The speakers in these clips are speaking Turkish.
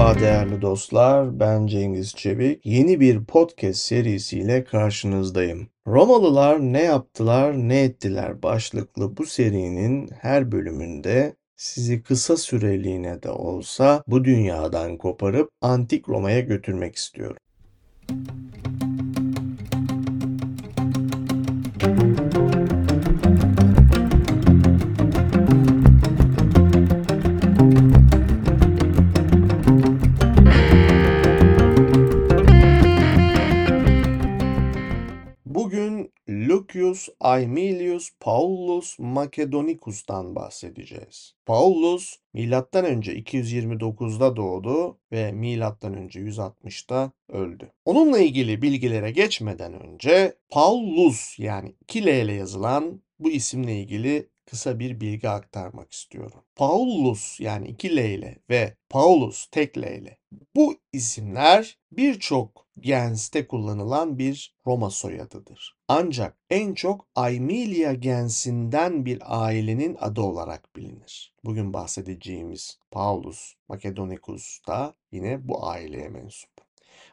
Merhaba değerli dostlar, ben Cengiz Çevik. Yeni bir podcast serisiyle karşınızdayım. Romalılar ne yaptılar, ne ettiler başlıklı bu serinin her bölümünde sizi kısa süreliğine de olsa bu dünyadan koparıp antik Roma'ya götürmek istiyorum. Bugün Lucius Aemilius Paulus Macedonicus'tan bahsedeceğiz. Paulus milattan önce 229'da doğdu ve milattan önce 160'da öldü. Onunla ilgili bilgilere geçmeden önce Paulus yani 2 L ile yazılan bu isimle ilgili kısa bir bilgi aktarmak istiyorum. Paulus yani 2 L ile ve Paulus tek L ile bu isimler birçok Gens'te kullanılan bir Roma soyadıdır. Ancak en çok Aemilia gensinden bir ailenin adı olarak bilinir. Bugün bahsedeceğimiz Paulus Macedonicus da yine bu aileye mensup.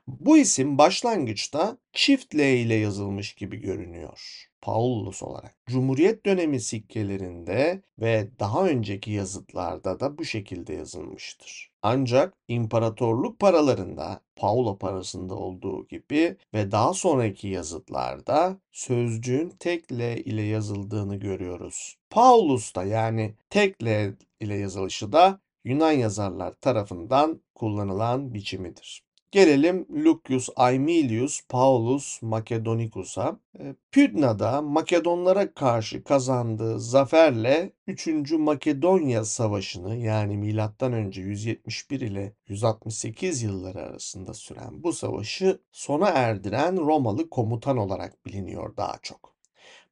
Bu isim başlangıçta çift L ile yazılmış gibi görünüyor. Paulus olarak. Cumhuriyet dönemi sikkelerinde ve daha önceki yazıtlarda da bu şekilde yazılmıştır. Ancak imparatorluk paralarında Paulo parasında olduğu gibi ve daha sonraki yazıtlarda sözcüğün tek L ile yazıldığını görüyoruz. Paulus da yani tek L ile yazılışı da Yunan yazarlar tarafından kullanılan biçimidir. Gelelim Lucius Aemilius Paulus Macedonicus'a. E, Pydna'da Makedonlara karşı kazandığı zaferle 3. Makedonya Savaşı'nı yani M.Ö. 171 ile 168 yılları arasında süren bu savaşı sona erdiren Romalı komutan olarak biliniyor daha çok.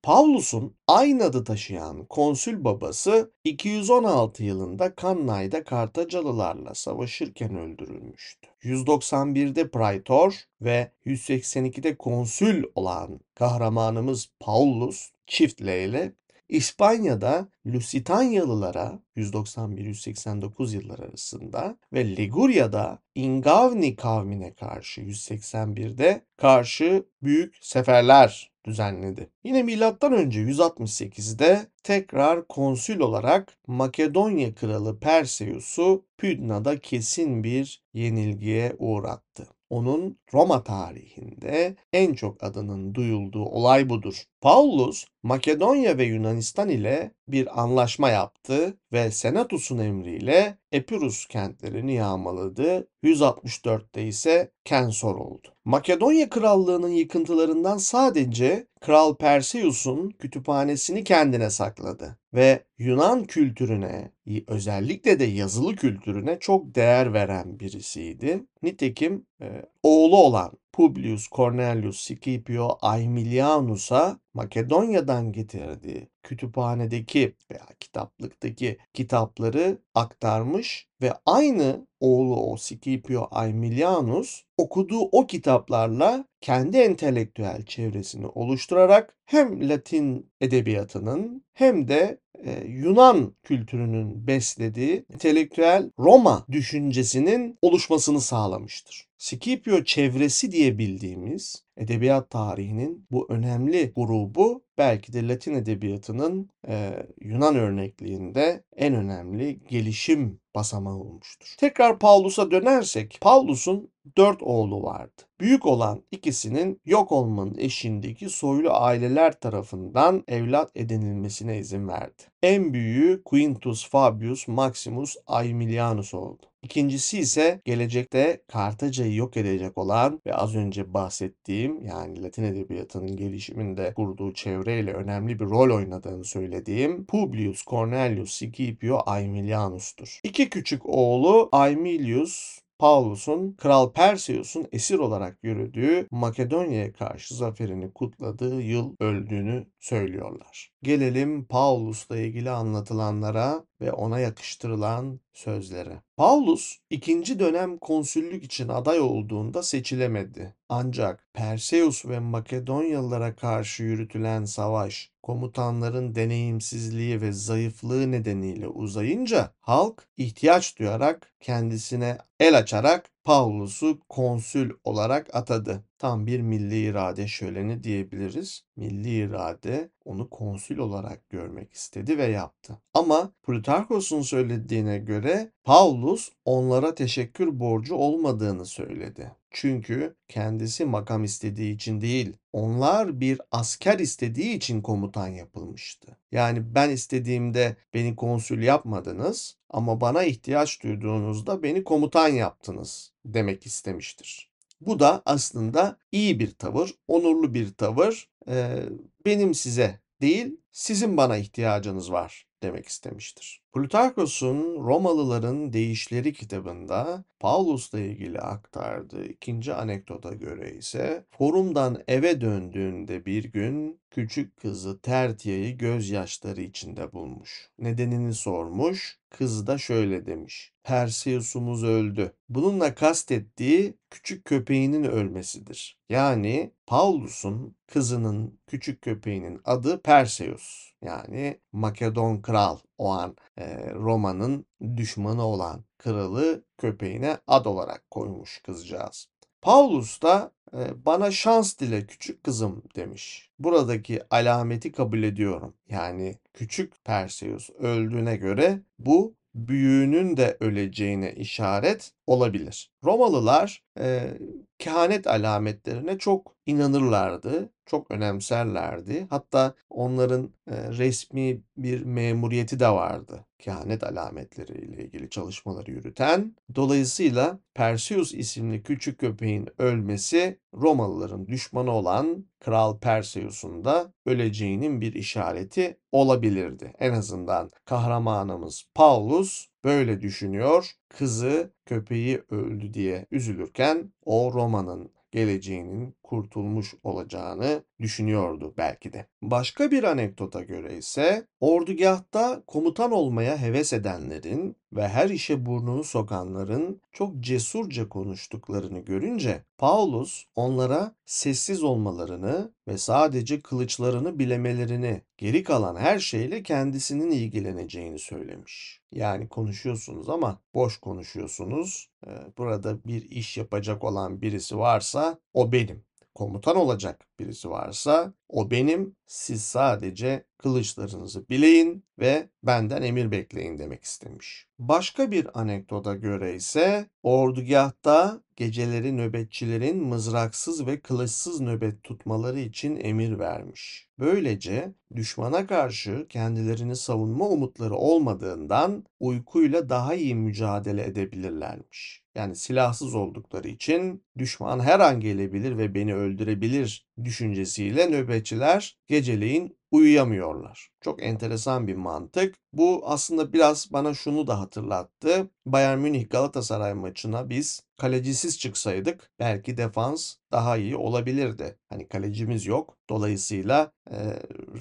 Paulus'un aynı adı taşıyan konsül babası 216 yılında Cannay'da Kartacalılarla savaşırken öldürülmüştü. 191'de praetor ve 182'de konsül olan kahramanımız Paulus çift L ile İspanya'da Lusitanyalılara 191-189 yıllar arasında ve Liguria'da Ingavni kavmine karşı 181'de karşı büyük seferler düzenledi. Yine milattan önce 168'de tekrar konsül olarak Makedonya kralı Perseus'u Pydna'da kesin bir yenilgiye uğrattı. Onun Roma tarihinde en çok adının duyulduğu olay budur. Paulus Makedonya ve Yunanistan ile bir anlaşma yaptı ve Senatus'un emriyle Epirus kentlerini yağmaladı. 164'te ise Kensor oldu. Makedonya krallığının yıkıntılarından sadece Kral Perseus'un kütüphanesini kendine sakladı ve Yunan kültürüne, özellikle de yazılı kültürüne çok değer veren birisiydi. Nitekim e, oğlu olan Publius Cornelius Scipio Aemilianus'a Makedonya'dan getirdiği kütüphanedeki veya kitaplıktaki kitapları aktarmış ve aynı oğlu o Scipio Aemilianus okuduğu o kitaplarla kendi entelektüel çevresini oluşturarak hem Latin edebiyatının hem de e, Yunan kültürünün beslediği entelektüel Roma düşüncesinin oluşmasını sağlamıştır. Scipio çevresi diye bildiğimiz edebiyat tarihinin bu önemli grubu belki de Latin edebiyatının e, Yunan örnekliğinde en önemli gelişim basamağı olmuştur. Tekrar Paulus'a dönersek, Paulus'un dört oğlu vardı. Büyük olan ikisinin yok olmanın eşindeki soylu aileler tarafından evlat edinilmesine izin verdi. En büyüğü Quintus Fabius Maximus Aemilianus oldu. İkincisi ise gelecekte Kartaca'yı yok edecek olan ve az önce bahsettiğim yani Latin edebiyatının gelişiminde kurduğu çevreyle önemli bir rol oynadığını söylediğim Publius Cornelius Scipio Aemilianus'tur. İki küçük oğlu Aemilius Paulus'un Kral Perseus'un esir olarak yürüdüğü Makedonya'ya karşı zaferini kutladığı yıl öldüğünü söylüyorlar. Gelelim Paulus'la ilgili anlatılanlara ve ona yakıştırılan sözleri. Paulus ikinci dönem konsüllük için aday olduğunda seçilemedi. Ancak Perseus ve Makedonyalılara karşı yürütülen savaş komutanların deneyimsizliği ve zayıflığı nedeniyle uzayınca halk ihtiyaç duyarak kendisine el açarak Paulus'u konsül olarak atadı. Tam bir milli irade şöleni diyebiliriz. Milli irade onu konsül olarak görmek istedi ve yaptı. Ama Plutarkos'un söylediğine göre Paulus onlara teşekkür borcu olmadığını söyledi. Çünkü kendisi makam istediği için değil, onlar bir asker istediği için komutan yapılmıştı. Yani ben istediğimde beni konsül yapmadınız ama bana ihtiyaç duyduğunuzda beni komutan yaptınız demek istemiştir. Bu da aslında iyi bir tavır, onurlu bir tavır. Ee, benim size değil, sizin bana ihtiyacınız var demek istemiştir. Plutarkos'un Romalıların Değişleri kitabında Paulus'la ilgili aktardığı ikinci anekdota göre ise forumdan eve döndüğünde bir gün küçük kızı Tertia'yı gözyaşları içinde bulmuş. Nedenini sormuş. Kız da şöyle demiş. Perseus'umuz öldü. Bununla kastettiği küçük köpeğinin ölmesidir. Yani Paulus'un kızının küçük köpeğinin adı Perseus. Yani Makedon kral o an e, Roma'nın düşmanı olan kralı köpeğine ad olarak koymuş kızcağız. Paulus da e, bana şans dile küçük kızım demiş. Buradaki alameti kabul ediyorum. Yani küçük Perseus öldüğüne göre bu büyüğünün de öleceğine işaret olabilir. Romalılar e, kehanet alametlerine çok inanırlardı, çok önemserlerdi. Hatta onların e, resmi bir memuriyeti de vardı. Kehanet alametleriyle ilgili çalışmaları yürüten. Dolayısıyla Perseus isimli küçük köpeğin ölmesi Romalıların düşmanı olan Kral Perseus'un da öleceğinin bir işareti olabilirdi. En azından kahramanımız Paulus böyle düşünüyor. Kızı köpeği öldü diye üzülürken o Roma'nın geleceğinin kurtulmuş olacağını düşünüyordu belki de. Başka bir anekdota göre ise ordugahta komutan olmaya heves edenlerin ve her işe burnunu sokanların çok cesurca konuştuklarını görünce Paulus onlara sessiz olmalarını ve sadece kılıçlarını bilemelerini, geri kalan her şeyle kendisinin ilgileneceğini söylemiş. Yani konuşuyorsunuz ama boş konuşuyorsunuz. Burada bir iş yapacak olan birisi varsa o benim komutan olacak birisi varsa o benim. Siz sadece kılıçlarınızı bileyin ve benden emir bekleyin demek istemiş. Başka bir anekdota göre ise ordugahta geceleri nöbetçilerin mızraksız ve kılıçsız nöbet tutmaları için emir vermiş. Böylece düşmana karşı kendilerini savunma umutları olmadığından uykuyla daha iyi mücadele edebilirlermiş. Yani silahsız oldukları için düşman her an gelebilir ve beni öldürebilir düşüncesiyle nöbetçiler geceleyin uyuyamıyorlar. Çok enteresan bir mantık. Bu aslında biraz bana şunu da hatırlattı. Bayern Münih Galatasaray maçına biz kalecisiz çıksaydık belki defans daha iyi olabilirdi. Hani kalecimiz yok. Dolayısıyla e,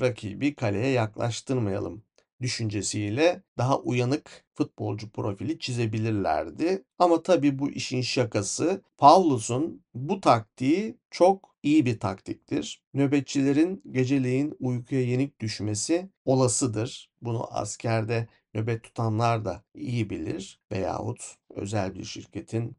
rakibi kaleye yaklaştırmayalım düşüncesiyle daha uyanık futbolcu profili çizebilirlerdi. Ama tabii bu işin şakası Paulus'un bu taktiği çok iyi bir taktiktir. Nöbetçilerin geceleyin uykuya yenik düşmesi olasıdır. Bunu askerde nöbet tutanlar da iyi bilir veyahut özel bir şirketin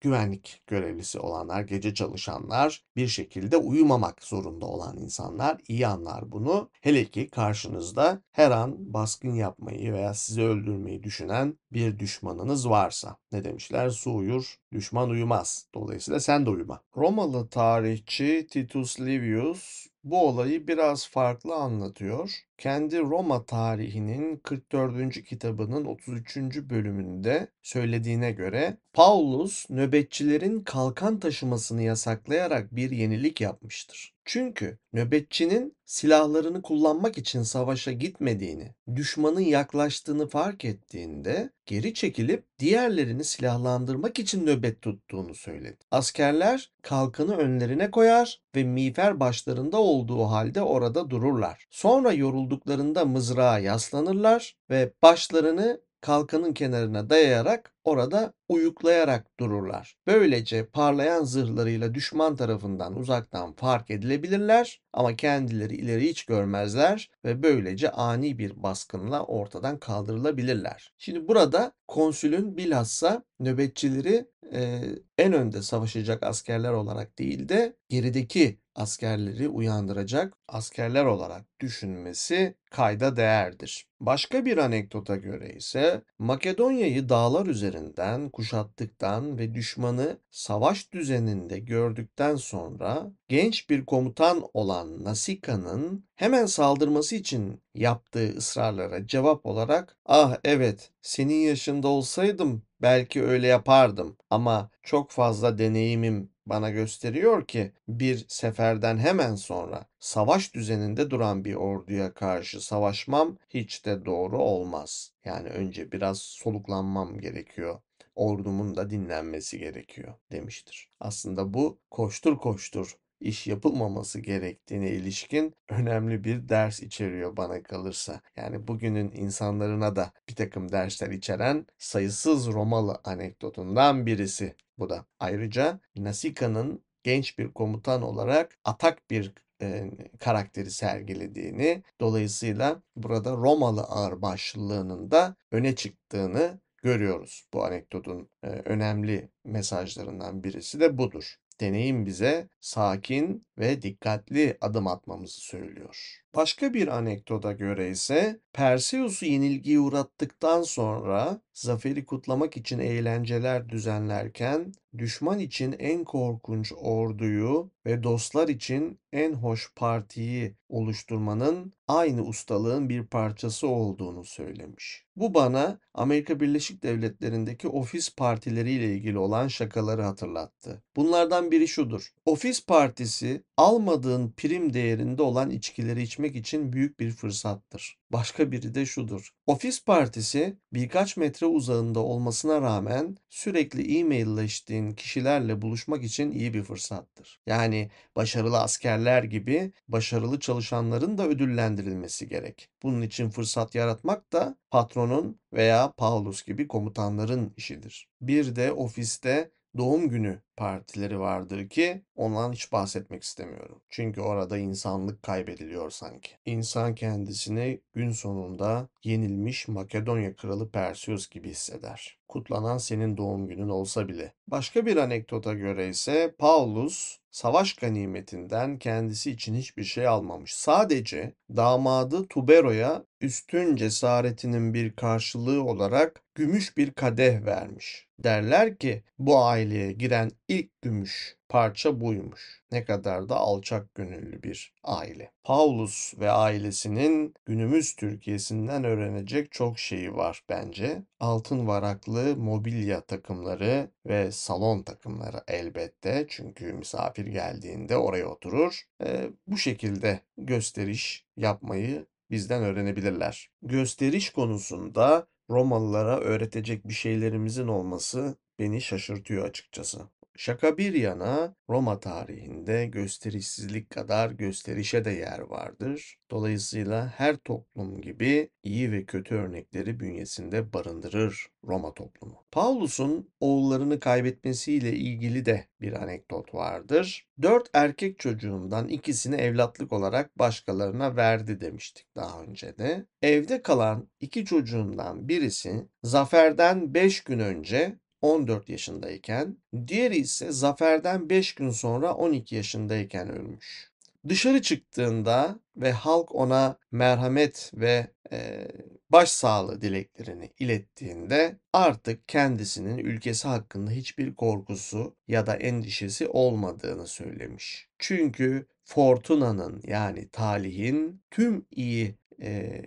güvenlik görevlisi olanlar, gece çalışanlar, bir şekilde uyumamak zorunda olan insanlar iyi anlar bunu. Hele ki karşınızda her an baskın yapmayı veya sizi öldürmeyi düşünen bir düşmanınız varsa. Ne demişler? Su uyur, düşman uyumaz. Dolayısıyla sen de uyuma. Romalı tarihçi Titus Livius bu olayı biraz farklı anlatıyor. Kendi Roma tarihinin 44. kitabının 33. bölümünde söylediğine göre Paulus nöbetçilerin kalkan taşımasını yasaklayarak bir yenilik yapmıştır. Çünkü nöbetçinin silahlarını kullanmak için savaşa gitmediğini, düşmanın yaklaştığını fark ettiğinde geri çekilip diğerlerini silahlandırmak için nöbet tuttuğunu söyledi. Askerler kalkanı önlerine koyar ve miğfer başlarında olduğu halde orada dururlar. Sonra yorulduklarında mızrağa yaslanırlar ve başlarını kalkanın kenarına dayayarak orada uyuklayarak dururlar. Böylece parlayan zırhlarıyla düşman tarafından uzaktan fark edilebilirler ama kendileri ileri hiç görmezler ve böylece ani bir baskınla ortadan kaldırılabilirler. Şimdi burada konsülün bilhassa nöbetçileri e, en önde savaşacak askerler olarak değil de gerideki askerleri uyandıracak askerler olarak düşünmesi kayda değerdir. Başka bir anekdota göre ise Makedonya'yı dağlar üzerinden kuşattıktan ve düşmanı savaş düzeninde gördükten sonra genç bir komutan olan Nasika'nın hemen saldırması için yaptığı ısrarlara cevap olarak "Ah evet, senin yaşında olsaydım belki öyle yapardım ama çok fazla deneyimim bana gösteriyor ki bir seferden hemen sonra savaş düzeninde duran bir orduya karşı savaşmam hiç de doğru olmaz. Yani önce biraz soluklanmam gerekiyor. Ordumun da dinlenmesi gerekiyor demiştir. Aslında bu koştur koştur iş yapılmaması gerektiğine ilişkin önemli bir ders içeriyor bana kalırsa. Yani bugünün insanlarına da bir takım dersler içeren sayısız Romalı anekdotundan birisi bu da. Ayrıca Nasika'nın genç bir komutan olarak atak bir e, karakteri sergilediğini, dolayısıyla burada Romalı ağırbaşlılığının da öne çıktığını görüyoruz. Bu anekdotun e, önemli mesajlarından birisi de budur deneyim bize sakin ve dikkatli adım atmamızı söylüyor. Başka bir anekdota göre ise Perseus'u yenilgiye uğrattıktan sonra zaferi kutlamak için eğlenceler düzenlerken düşman için en korkunç orduyu ve dostlar için en hoş partiyi oluşturmanın aynı ustalığın bir parçası olduğunu söylemiş. Bu bana Amerika Birleşik Devletleri'ndeki ofis partileriyle ilgili olan şakaları hatırlattı. Bunlardan biri şudur. Ofis partisi almadığın prim değerinde olan içkileri içmek için büyük bir fırsattır. Başka biri de şudur. Ofis partisi birkaç metre uzağında olmasına rağmen sürekli e-mailleştiğin kişilerle buluşmak için iyi bir fırsattır. Yani başarılı askerler gibi başarılı çalışanların da ödüllendirilmesi gerek. Bunun için fırsat yaratmak da patronun veya Paulus gibi komutanların işidir. Bir de ofiste doğum günü partileri vardır ki ondan hiç bahsetmek istemiyorum. Çünkü orada insanlık kaybediliyor sanki. İnsan kendisini gün sonunda yenilmiş Makedonya kralı Perseus gibi hisseder. Kutlanan senin doğum günün olsa bile. Başka bir anekdota göre ise Paulus savaş ganimetinden kendisi için hiçbir şey almamış. Sadece damadı Tubero'ya üstün cesaretinin bir karşılığı olarak gümüş bir kadeh vermiş. Derler ki bu aileye giren ilk gümüş parça buymuş. Ne kadar da alçak gönüllü bir aile. Paulus ve ailesinin günümüz Türkiye'sinden öğrenecek çok şeyi var bence. Altın varaklı mobilya takımları ve salon takımları elbette. Çünkü misafir geldiğinde oraya oturur. E, bu şekilde gösteriş yapmayı bizden öğrenebilirler. Gösteriş konusunda Romalılara öğretecek bir şeylerimizin olması beni şaşırtıyor açıkçası. Şaka bir yana Roma tarihinde gösterişsizlik kadar gösterişe de yer vardır. Dolayısıyla her toplum gibi iyi ve kötü örnekleri bünyesinde barındırır Roma toplumu. Paulus'un oğullarını kaybetmesiyle ilgili de bir anekdot vardır. Dört erkek çocuğundan ikisini evlatlık olarak başkalarına verdi demiştik daha önce de. Evde kalan iki çocuğundan birisi zaferden beş gün önce 14 yaşındayken, diğeri ise zaferden 5 gün sonra 12 yaşındayken ölmüş. Dışarı çıktığında ve halk ona merhamet ve e, başsağlığı dileklerini ilettiğinde artık kendisinin ülkesi hakkında hiçbir korkusu ya da endişesi olmadığını söylemiş. Çünkü Fortuna'nın yani talihin tüm iyi e,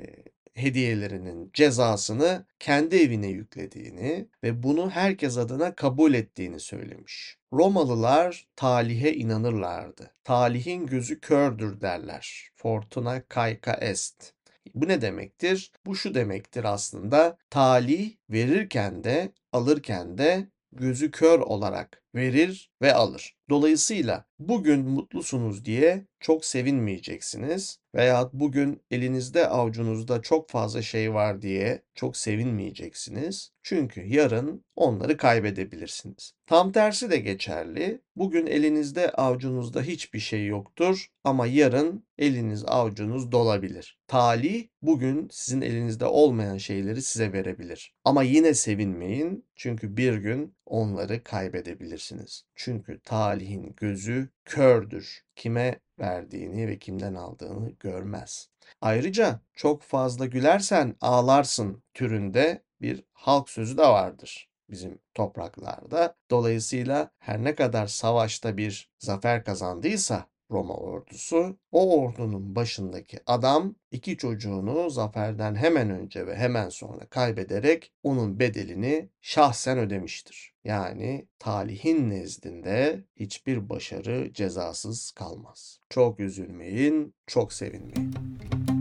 hediyelerinin cezasını kendi evine yüklediğini ve bunu herkes adına kabul ettiğini söylemiş. Romalılar talihe inanırlardı. Talihin gözü kördür derler. Fortuna caeca est. Bu ne demektir? Bu şu demektir aslında. Talih verirken de alırken de gözü kör olarak verir ve alır. Dolayısıyla bugün mutlusunuz diye çok sevinmeyeceksiniz veya bugün elinizde avucunuzda çok fazla şey var diye çok sevinmeyeceksiniz. Çünkü yarın onları kaybedebilirsiniz. Tam tersi de geçerli. Bugün elinizde avucunuzda hiçbir şey yoktur ama yarın eliniz avucunuz dolabilir. Talih bugün sizin elinizde olmayan şeyleri size verebilir. Ama yine sevinmeyin çünkü bir gün onları kaybedebilirsiniz. Çünkü talihin gözü kördür. Kime verdiğini ve kimden aldığını görmez. Ayrıca çok fazla gülersen ağlarsın türünde bir halk sözü de vardır bizim topraklarda. Dolayısıyla her ne kadar savaşta bir zafer kazandıysa Roma ordusu. O ordunun başındaki adam iki çocuğunu zaferden hemen önce ve hemen sonra kaybederek onun bedelini şahsen ödemiştir. Yani talihin nezdinde hiçbir başarı cezasız kalmaz. Çok üzülmeyin, çok sevinmeyin.